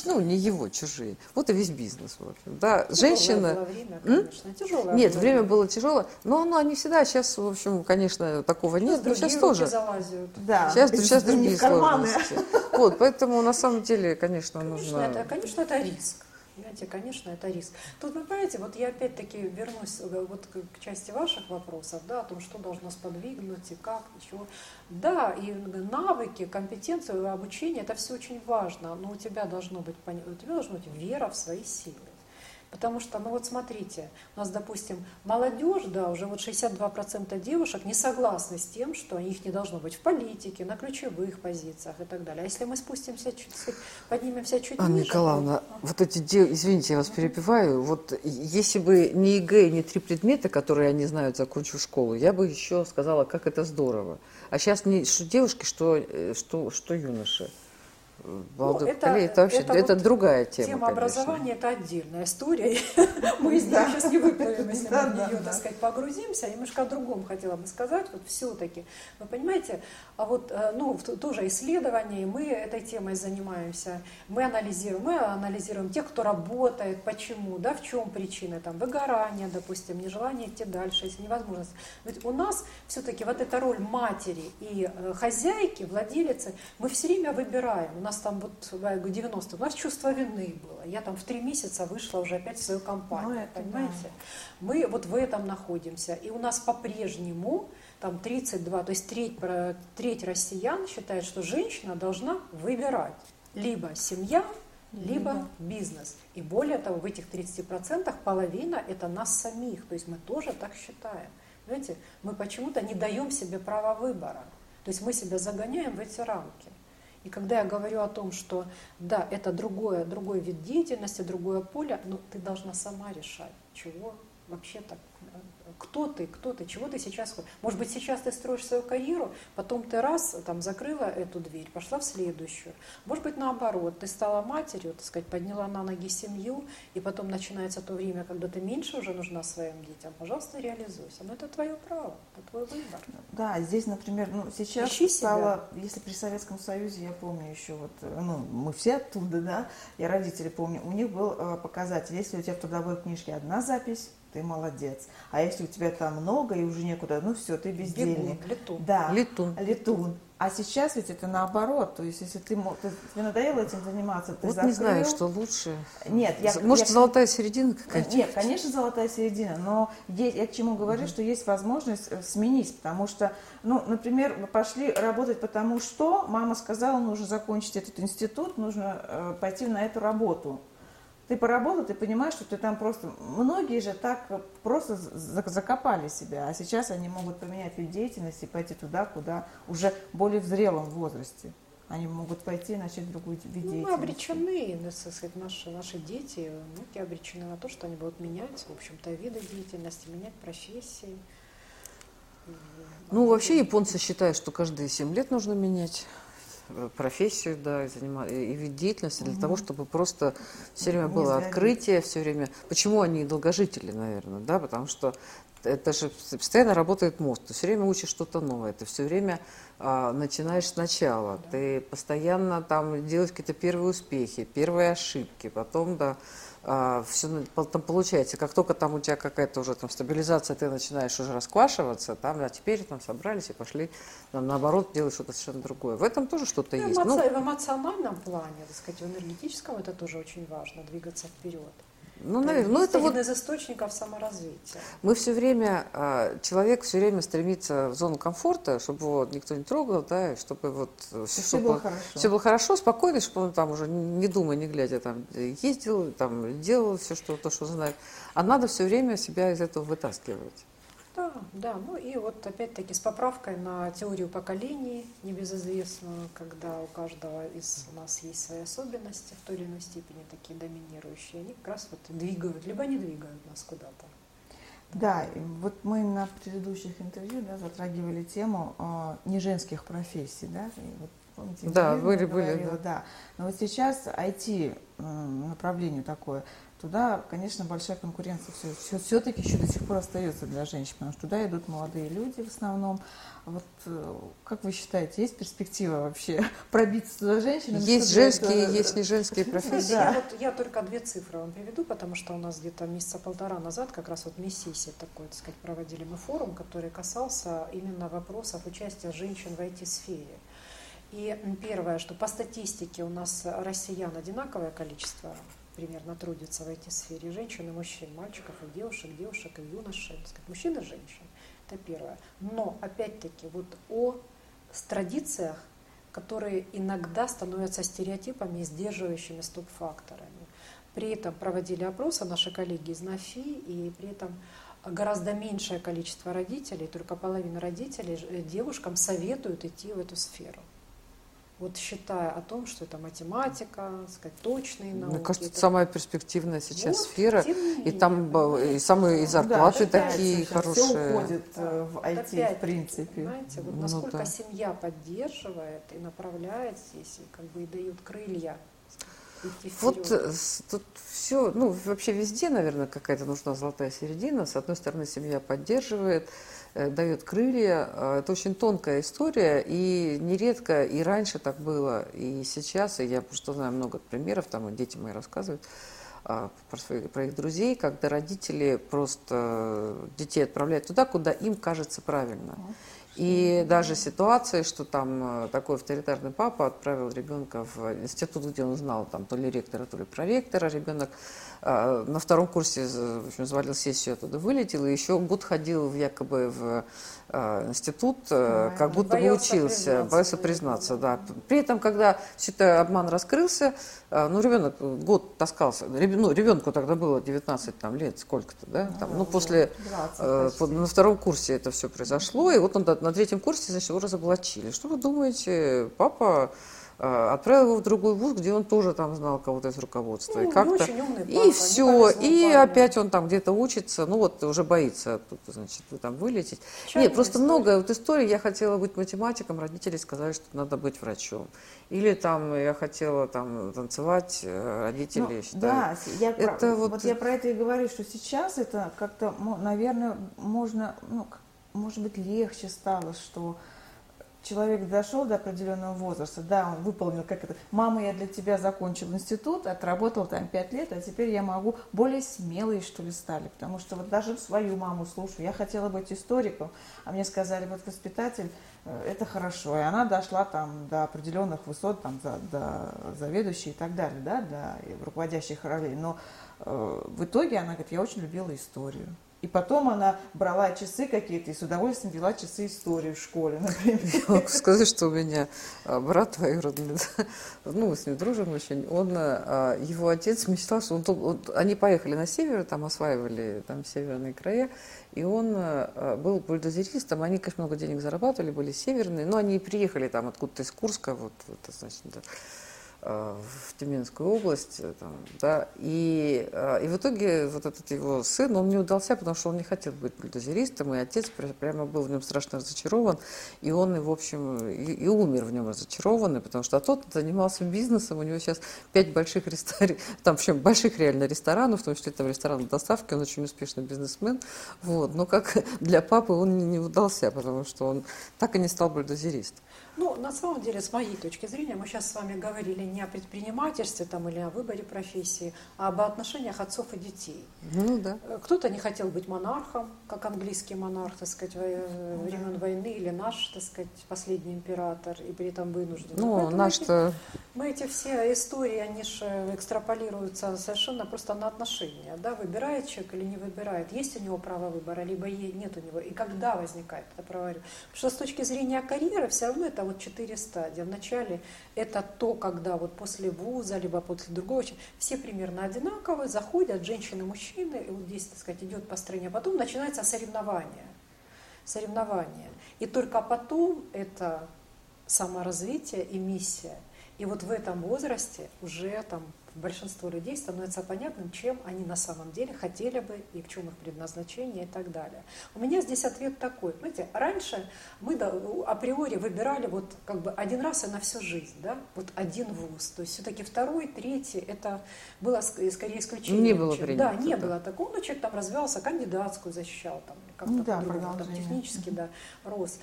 Ну, не его, чужие. Вот и весь бизнес, в общем. Да, тяжелое женщина... Было время, конечно, тяжелое Нет, было время было тяжелое, но оно не всегда. Сейчас, в общем, конечно, такого нет, но сейчас тоже. Залазят. Да, сейчас, сейчас другие сложности. Вот, поэтому на самом деле, конечно, нужно... Конечно, это, конечно, это риск. Понимаете, конечно, это риск. Тут, вы понимаете, вот я опять-таки вернусь э, вот к части ваших вопросов, да, о том, что должно сподвигнуть и как, и чего. Да, и навыки, компетенции, обучение, это все очень важно, но у тебя должно быть, у тебя должна быть вера в свои силы. Потому что, ну вот смотрите, у нас, допустим, молодежь, да, уже вот 62% девушек не согласны с тем, что их не должно быть в политике, на ключевых позициях и так далее. А если мы спустимся чуть, поднимемся чуть Анна ниже... Николаевна, то... вот эти, извините, я вас перебиваю, вот если бы не ЕГЭ, не три предмета, которые они знают, закончу школу, я бы еще сказала, как это здорово. А сейчас не что девушки, что, э, что, что юноши молодых ну, это, поколений, это вообще это, это вот другая тема. Тема конечно. образования это отдельная история. Мы из нее сейчас не выплывем, если мы в нее, так сказать, погрузимся. Немножко о другом хотела бы сказать. Вот все-таки, вы понимаете, а вот э, ну, тоже исследования, мы этой темой занимаемся. Мы анализируем, мы анализируем тех, кто работает, почему, да, в чем причины, там, выгорание, допустим, нежелание идти дальше, если невозможность. Ведь у нас все-таки вот эта роль матери и э, хозяйки, владелицы, мы все время выбираем. У нас нас там вот, я говорю, 90 у нас чувство вины было. Я там в три месяца вышла уже опять в свою компанию, ну, понимаете? Да. Мы вот в этом находимся. И у нас по-прежнему там 32, то есть треть, треть россиян считает, что женщина должна выбирать. Либо семья, либо бизнес. И более того, в этих 30% половина это нас самих, то есть мы тоже так считаем. Понимаете, мы почему-то не даем себе права выбора. То есть мы себя загоняем в эти рамки. И когда я говорю о том, что да, это другое, другой вид деятельности, другое поле, но ты должна сама решать, чего вообще так кто ты, кто ты, чего ты сейчас хочешь. Может быть, сейчас ты строишь свою карьеру, потом ты раз, там, закрыла эту дверь, пошла в следующую. Может быть, наоборот, ты стала матерью, так сказать, подняла на ноги семью, и потом начинается то время, когда ты меньше уже нужна своим детям. Пожалуйста, реализуйся. Но это твое право, это твой выбор. Да, здесь, например, ну, сейчас Ищи стало, себя. если при Советском Союзе, я помню еще, вот, ну, мы все оттуда, да, я родители помню, у них был э, показатель, если у тебя в трудовой книжке одна запись, ты молодец. А если у тебя там много и уже некуда, ну все, ты бездельник. Бегун, летун. Да, летун. летун. А сейчас ведь это наоборот. То есть, если ты, ты тебе надоело этим заниматься, ты Вот закрыл. не знаю, что лучше. Нет, я, Может, я, золотая середина какая-то? Нет, конечно, золотая середина, но есть, я к чему говорю, что есть возможность э, сменить, потому что, ну, например, мы пошли работать потому что мама сказала, нужно закончить этот институт, нужно э, пойти на эту работу ты поработал, ты понимаешь, что ты там просто... Многие же так просто закопали себя, а сейчас они могут поменять вид деятельности и пойти туда, куда уже более в зрелом возрасте. Они могут пойти и начать другую вид деятельности. Ну, мы обречены, так сказать, наши, наши дети, внуки обречены на то, что они будут менять, в общем-то, виды деятельности, менять профессии. Ну, вообще японцы считают, что каждые 7 лет нужно менять профессию, да, и, занима... и вид деятельности для угу. того, чтобы просто все время было открытие, все время. Почему они долгожители, наверное, да, потому что это же постоянно работает мозг, ты все время учишь что-то новое, ты все время а, начинаешь сначала, да. ты постоянно там делаешь какие-то первые успехи, первые ошибки, потом, да, а, все там получается, как только там у тебя какая-то уже там стабилизация, ты начинаешь уже расквашиваться, там, а теперь там собрались и пошли, там, наоборот, делать что-то совершенно другое. В этом тоже что-то ну, есть. Эмоци... Ну, в эмоциональном плане, так сказать, в энергетическом это тоже очень важно, двигаться вперед. Ну, наверное, ну это один вот из источников саморазвития. Мы все время, а, человек все время стремится в зону комфорта, чтобы его никто не трогал, да, и чтобы вот все, все было хорошо. Все было хорошо, спокойно, чтобы он там уже не думая, не глядя, там ездил, там делал все, что то, что знает. А надо все время себя из этого вытаскивать. Да, да. Ну и вот опять-таки с поправкой на теорию поколений, небезызвестную, когда у каждого из нас есть свои особенности в той или иной степени, такие доминирующие, они как раз вот двигают, либо не двигают нас куда-то. Да, вот мы на предыдущих интервью да, затрагивали тему э, неженских профессий, да, и вот помните, да, были, были, да. да. Но вот сейчас IT направление такое, туда, конечно, большая конкуренция все, все, все-таки еще до сих пор остается для женщин, потому что туда идут молодые люди в основном. Вот э, как вы считаете, есть перспектива вообще пробиться туда женщинам? Есть женские, это... есть не женские профессии. Да. Я, вот, я только две цифры вам приведу, потому что у нас где-то месяца полтора назад как раз вот в Мессисе такой, так сказать, проводили мы форум, который касался именно вопросов участия женщин в IT-сфере. И первое, что по статистике у нас россиян одинаковое количество примерно трудится в этой сфере женщин и мужчин, мальчиков и девушек, девушек и юношей, сказать, мужчин и женщин. Это первое. Но, опять-таки, вот о традициях, которые иногда становятся стереотипами и сдерживающими стоп-факторами. При этом проводили опросы наши коллеги из НАФИ, и при этом гораздо меньшее количество родителей, только половина родителей э, девушкам советуют идти в эту сферу вот считая о том, что это математика, сказать, точные науки. Мне кажется, это самая перспективная сейчас вот, сфера, и там и самые и зарплаты да, такие хорошие. Все уходит э, в IT, опять, в принципе. Понимаете, вот ну, насколько да. семья поддерживает и направляет здесь, и как бы и дают крылья вот э, тут все, ну вообще везде, наверное, какая-то нужна золотая середина. С одной стороны, семья поддерживает, Э, дает крылья. Э, это очень тонкая история, и нередко, и раньше так было, и сейчас, и я просто знаю много примеров, там дети мои рассказывают, а, про, своих, про их друзей, когда родители просто детей отправляют туда, куда им кажется правильно. И даже ситуации, что там э, такой авторитарный папа отправил ребенка в институт, где он знал там то ли ректора, то ли проректора, ребенок на втором курсе в общем, завалил сессию, оттуда вылетел, и еще год ходил в, якобы в а, институт, а, как будто бы учился, боялся признаться, да. При этом, когда все это обман раскрылся, а, ну, ребенок год таскался, ну, ребенку тогда было 19 там, лет, сколько-то, да, там, ну, после, 20, э, на втором курсе это все произошло, и вот он на третьем курсе, значит, его разоблачили. Что вы думаете, папа а, отправил его в другой вуз, где он тоже там знал кого-то из руководства. Ну, и как-то и все, и парня. опять он там где-то учится, ну вот уже боится тут, значит, там вылететь. Чайная Нет, просто история. много вот историй. Я хотела быть математиком, родители сказали, что надо быть врачом. Или там я хотела там танцевать, э, родители ну, считали. Да, я это про, вот... вот я про это и говорю, что сейчас это как-то, наверное, можно, ну, может быть, легче стало, что человек дошел до определенного возраста, да, он выполнил, как это, мама, я для тебя закончил институт, отработал там пять лет, а теперь я могу, более смелые, что ли, стали, потому что вот даже свою маму слушаю, я хотела быть историком, а мне сказали, вот воспитатель, э, это хорошо, и она дошла там до определенных высот, там, до, до заведующей и так далее, да, до руководящих ролей, но э, в итоге она говорит, я очень любила историю. И потом она брала часы какие-то и с удовольствием вела часы истории в школе, например. Я могу сказать, что у меня а, брат двоюродный, ну, мы с ним дружим очень, он, а, его отец мечтал, что он, он, они поехали на север, там осваивали там северные края, и он а, был бульдозеристом, они, конечно, много денег зарабатывали, были северные, но они приехали там откуда-то из Курска, вот, вот значит, да, в Тюменскую область, э, там, да, и, э, и в итоге вот этот его сын, он не удался, потому что он не хотел быть бульдозеристом, и отец прямо был в нем страшно разочарован, и он, в общем, и, и умер в нем разочарованный, потому что а тот занимался бизнесом, у него сейчас пять больших ресторанов, там, в общем, больших реально ресторанов, в том числе там ресторан доставки, он очень успешный бизнесмен, вот, но как для папы он не, не удался, потому что он так и не стал бульдозеристом. Ну, на самом деле, с моей точки зрения, мы сейчас с вами говорили не о предпринимательстве там, или о выборе профессии, а об отношениях отцов и детей. Ну, да. Э, кто-то не хотел быть монархом, как английский монарх, так сказать, ну времен войны, или наш, так сказать, последний император, и при этом вынужден. Ну, наш-то... Мы эти все истории, они же экстраполируются совершенно просто на отношения. Да? Выбирает человек или не выбирает, есть у него право выбора, либо нет у него, и когда возникает это право. Потому что с точки зрения карьеры все равно это вот четыре стадии. Вначале это то, когда вот после вуза, либо после другого, все примерно одинаковые, заходят женщины, мужчины, и вот здесь, так сказать, идет построение, а потом начинается соревнование. Соревнование. И только потом это саморазвитие и миссия. И вот в этом возрасте уже там большинство людей становится понятным, чем они на самом деле хотели бы и в чем их предназначение и так далее. У меня здесь ответ такой. Знаете, раньше мы априори выбирали вот как бы один раз и на всю жизнь, да, вот один вуз. То есть все-таки второй, третий, это было скорее исключение. Не было принято. Да, не было такого. Ну, человек там развивался, кандидатскую защищал, там, как-то ну, да, там, технически, да, рос.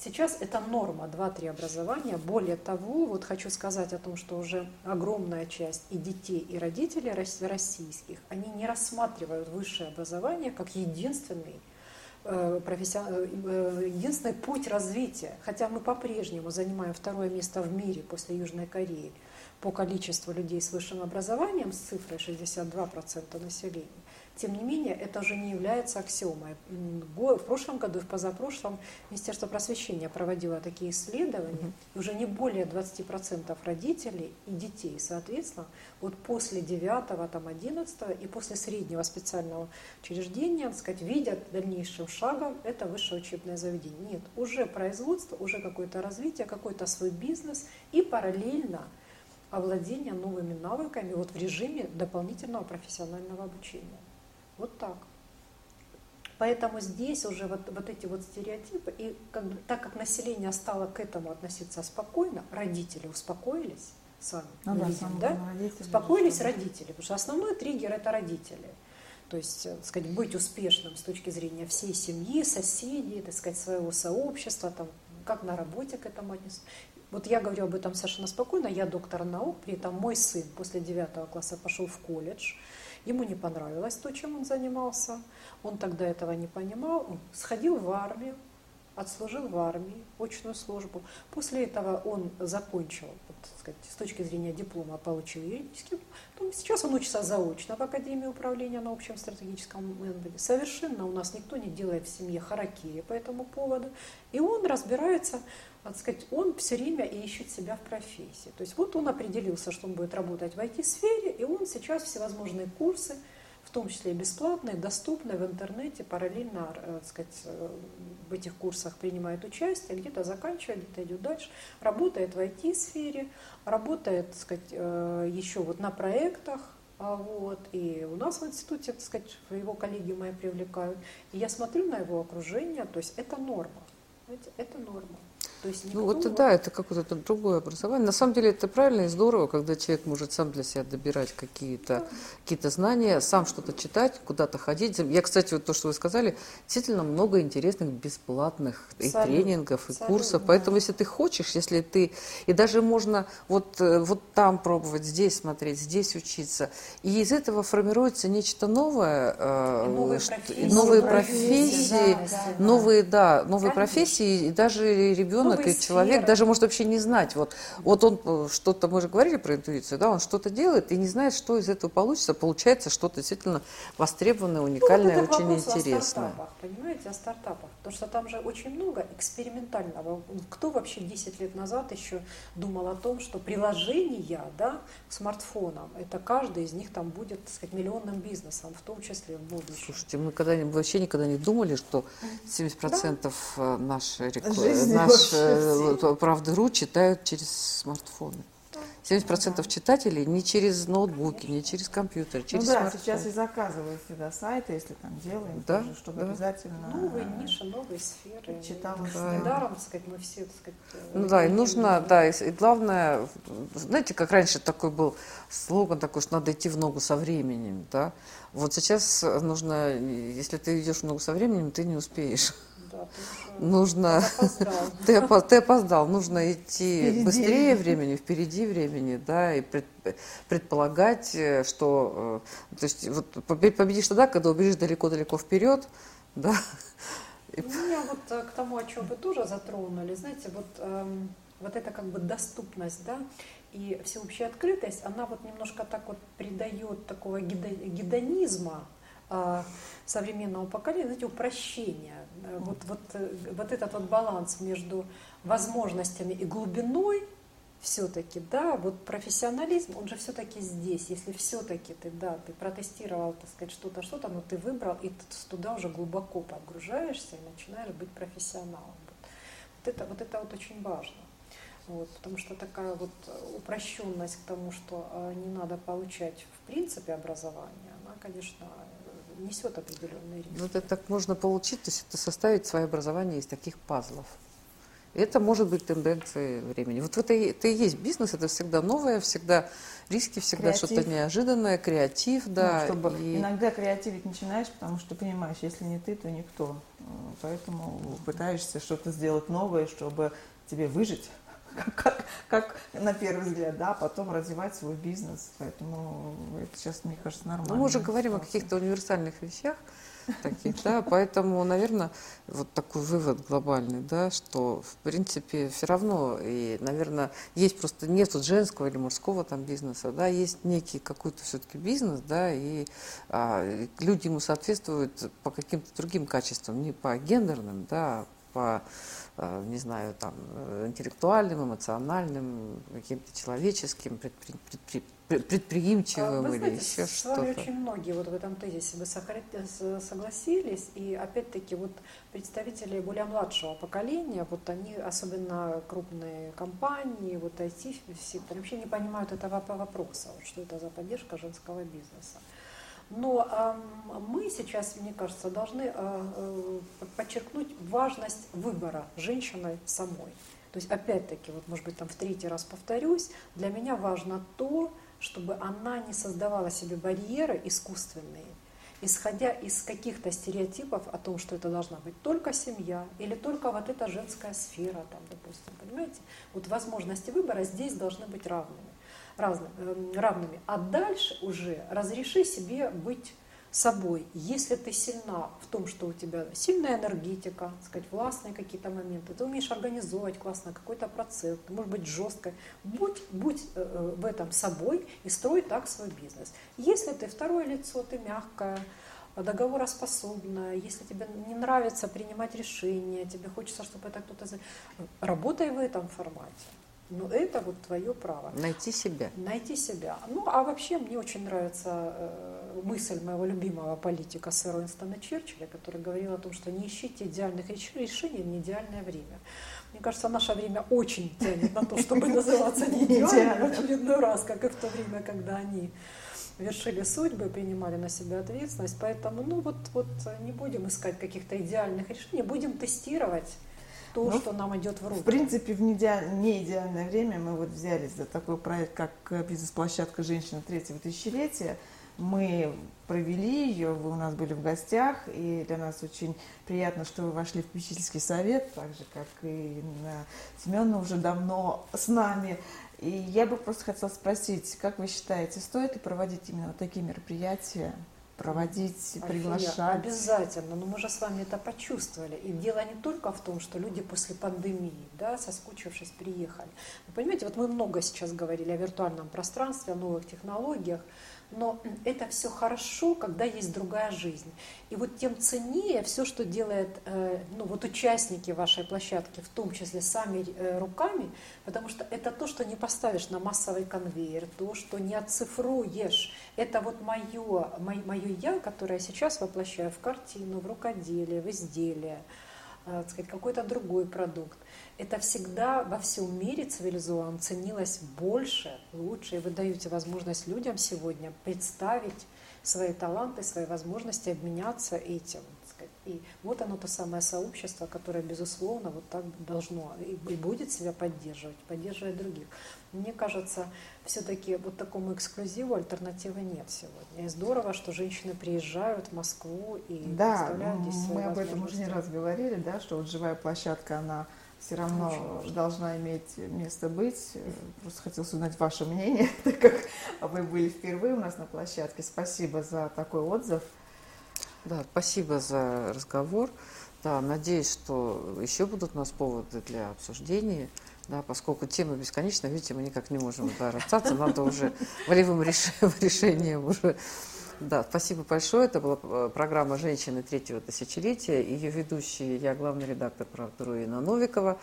Сейчас это норма 2-3 образования. Более того, вот хочу сказать о том, что уже огромная часть и детей, и родителей российских, они не рассматривают высшее образование как единственный э, э, единственный путь развития. Хотя мы по-прежнему занимаем второе место в мире после Южной Кореи по количеству людей с высшим образованием с цифрой 62% населения. Тем не менее, это уже не является аксиомой. В прошлом году и в позапрошлом Министерство просвещения проводило такие исследования, и уже не более 20% родителей и детей, соответственно, вот после 9, там, 11 и после среднего специального учреждения, так сказать, видят дальнейшим шагом это высшее учебное заведение. Нет, уже производство, уже какое-то развитие, какой-то свой бизнес и параллельно овладение новыми навыками вот в режиме дополнительного профессионального обучения. Вот так. Поэтому здесь уже вот, вот эти вот стереотипы, и как так как население стало к этому относиться спокойно, родители успокоились, сами ну, да, видим, да? Родители, успокоились родители, потому что основной триггер это родители. То есть, так сказать, быть успешным с точки зрения всей семьи, соседей, так сказать, своего сообщества, там, как на работе к этому отнесутся. Вот я говорю об этом совершенно спокойно, я доктор наук, при этом мой сын после девятого класса пошел в колледж, Ему не понравилось то, чем он занимался. Он тогда этого не понимал. Он сходил в армию, отслужил в армии, очную службу. После этого он закончил, вот, сказать, с точки зрения диплома, получил юридический. Ну, сейчас он учится заочно в Академии управления на общем стратегическом менеджменте. Совершенно у нас никто не делает в семье харакири по этому поводу. И он разбирается, так сказать, он все время ищет себя в профессии. То есть вот он определился, что он будет работать в IT-сфере, и он сейчас всевозможные курсы, в том числе бесплатные, доступные в интернете, параллельно э, так сказать, э, в этих курсах принимает участие, где-то заканчивает, где-то идет дальше, работает в IT-сфере, работает так сказать, э, еще вот на проектах, а вот, и у нас в институте, так сказать, его коллеги мои привлекают. И я смотрю на его окружение, то есть это норма. Это норма. То есть ну вот да, это какое-то другое образование. На самом деле это правильно и здорово, когда человек может сам для себя добирать какие-то какие знания, сам что-то читать, куда-то ходить. Я, кстати, вот то, что вы сказали, действительно много интересных бесплатных и тренингов, и Салют, курсов. Поэтому если ты хочешь, если ты... И даже можно вот, э, вот там пробовать, здесь смотреть, здесь учиться. И из этого формируется нечто новое. Э, и новые профессии. Новые профессии, да, да, новые, да, новые Конечно. профессии. И даже ребенок ребенок и человек даже может вообще не знать. Вот, вот он э, что-то, мы же говорили про интуицию, да, он что-то делает и не знает, что из этого получится. Получается что-то действительно востребованное, уникальное, ну, вот очень интересное. О стартапах, понимаете, о стартапах. Потому что там же очень много экспериментального. Кто вообще 10 лет назад еще думал о том, что приложения да, к смартфонам, это каждый из них там будет, так сказать, миллионным бизнесом, в том числе в будущем. Слушайте, мы когда вообще никогда не думали, что 70% да? Э, нашей, Жизни наш, правда.ру читают через смартфоны. 70% да. читателей не через ноутбуки, не через компьютер, через ну, да, смартфон. сейчас и заказывают всегда сайты, если там делаем, да, тоже, чтобы да. обязательно... Новые ниши, новые сферы. Читалось. Да. Недаром, так сказать, мы все, так сказать... Ну да, и нужно, да, и, и главное, знаете, как раньше такой был слоган такой, что надо идти в ногу со временем, да. Вот сейчас нужно, если ты идешь в ногу со временем, ты не успеешь нужно... Ты опоздал. ты, опоздал. Нужно идти впереди. быстрее времени, впереди времени, да, и пред, предполагать, э, что... Э, то есть вот победишь тогда, когда убежишь далеко-далеко вперед, да. Ну, меня вот э, к тому, о чем вы тоже затронули, знаете, вот, эм, вот это как бы доступность, да, и всеобщая открытость, она вот немножко так вот придает такого гедонизма современного поколения, знаете, упрощения. Вот, вот, вот этот вот баланс между возможностями и глубиной все-таки, да, вот профессионализм, он же все-таки здесь. Если все-таки ты, да, ты протестировал, так сказать, что-то, что-то, но ты выбрал, и ты туда уже глубоко погружаешься и начинаешь быть профессионалом. Вот это вот, это вот очень важно. Вот, потому что такая вот упрощенность к тому, что э, не надо получать в принципе образование, она, конечно, несет определенные риски. Ну, это так можно получить, то есть это составить свое образование из таких пазлов. Это может быть тенденцией времени. Вот это, это и есть бизнес, это всегда новое, всегда риски, всегда что-то неожиданное, креатив, да. Ну, чтобы и... Иногда креативить начинаешь, потому что понимаешь, если не ты, то никто. Поэтому пытаешься что-то сделать новое, чтобы тебе выжить как, как на первый взгляд, да, потом развивать свой бизнес. Поэтому это сейчас, мне кажется, нормально. Ну, мы уже говорим о каких-то универсальных вещах таких, да, поэтому, наверное, вот такой вывод глобальный, да, что, в принципе, все равно, и, наверное, есть просто, нет вот женского или мужского там бизнеса, да, есть некий какой-то все-таки бизнес, да, и а, люди ему соответствуют по каким-то другим качествам, не по гендерным, да, а по Э, не знаю, там, интеллектуальным, эмоциональным, каким-то человеческим, предпри, предпри, предприимчивым Вы или еще что-то. С вами очень многие вот в этом тезисе бы согласились, и опять-таки вот представители более младшего поколения, вот они, особенно крупные компании, вот IT-сектор, вообще не понимают этого вопроса, вот что это за поддержка женского бизнеса. Но э, мы сейчас, мне кажется, должны э, э, подчеркнуть важность выбора женщиной самой. То есть, опять-таки, вот, может быть, там в третий раз повторюсь, для меня важно то, чтобы она не создавала себе барьеры искусственные, исходя из каких-то стереотипов о том, что это должна быть только семья или только вот эта женская сфера, там, допустим, понимаете? Вот возможности выбора здесь должны быть равными разным, эм, равными. А дальше уже разреши себе быть собой, если ты сильна в том, что у тебя сильная энергетика, сказать, властные какие-то моменты, ты умеешь организовать классно какой-то процесс, ты можешь быть жесткой, будь, будь э, э, в этом собой и строй так свой бизнес. Если ты второе лицо, ты мягкая, договороспособная, если тебе не нравится принимать решения, тебе хочется, чтобы это кто-то... Работай в этом формате. Но это вот твое право. Найти себя. Найти себя. Ну, а вообще мне очень нравится э, мысль моего любимого политика сэра Уинстона Черчилля, который говорил о том, что не ищите идеальных решений в неидеальное время. Мне кажется, наше время очень тянет на то, чтобы называться не идеальным в очередной раз, как и в то время, когда они вершили судьбы, принимали на себя ответственность. Поэтому, ну вот, вот не будем искать каких-то идеальных решений, будем тестировать то, ну, что нам идет в руки. В принципе, в не идеальное время мы вот взялись за такой проект, как бизнес-площадка «Женщина третьего тысячелетия». Мы провели ее, вы у нас были в гостях, и для нас очень приятно, что вы вошли в попечительский совет, так же, как и Семеновна уже давно с нами. И я бы просто хотела спросить, как вы считаете, стоит ли проводить именно вот такие мероприятия? Проводить, приглашать. Обязательно, но мы же с вами это почувствовали. И дело не только в том, что люди после пандемии, да, соскучившись, приехали. Вы понимаете, вот мы много сейчас говорили о виртуальном пространстве, о новых технологиях, но это все хорошо, когда есть другая жизнь. И вот тем ценнее все, что делает э, ну, вот участники вашей площадки, в том числе сами э, руками, потому что это то, что не поставишь на массовый конвейер, то, что не оцифруешь. Это вот мое, мое, мое я, которое сейчас воплощаю в картину, в рукоделие, в изделие, э, сказать, какой-то другой продукт это всегда во всем мире цивилизованном ценилось больше, лучше, и вы даете возможность людям сегодня представить свои таланты, свои возможности, обменяться этим. И вот оно то самое сообщество, которое, безусловно, вот так должно и будет себя поддерживать, поддерживать других. Мне кажется, все-таки вот такому эксклюзиву альтернативы нет сегодня. И здорово, что женщины приезжают в Москву и да, представляют здесь свои мы об этом уже не раз говорили, да, что вот живая площадка, она все равно должна иметь место быть. Просто хотелось узнать ваше мнение, так как вы были впервые у нас на площадке. Спасибо за такой отзыв. Да, спасибо за разговор. Да, надеюсь, что еще будут у нас поводы для обсуждения, да, поскольку тема бесконечна, видите, мы никак не можем да, расстаться, надо уже волевым решением уже да, спасибо большое. Это была э, программа «Женщины третьего тысячелетия». Ее ведущие, я главный редактор «Правда Руина Новикова»,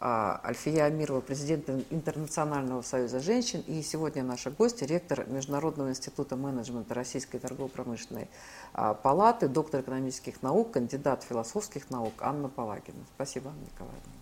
Альфия Амирова, президент Интернационального союза женщин. И сегодня наша гостья, ректор Международного института менеджмента Российской торгово-промышленной а, палаты, доктор экономических наук, кандидат философских наук Анна Палагина. Спасибо, Анна Николаевна.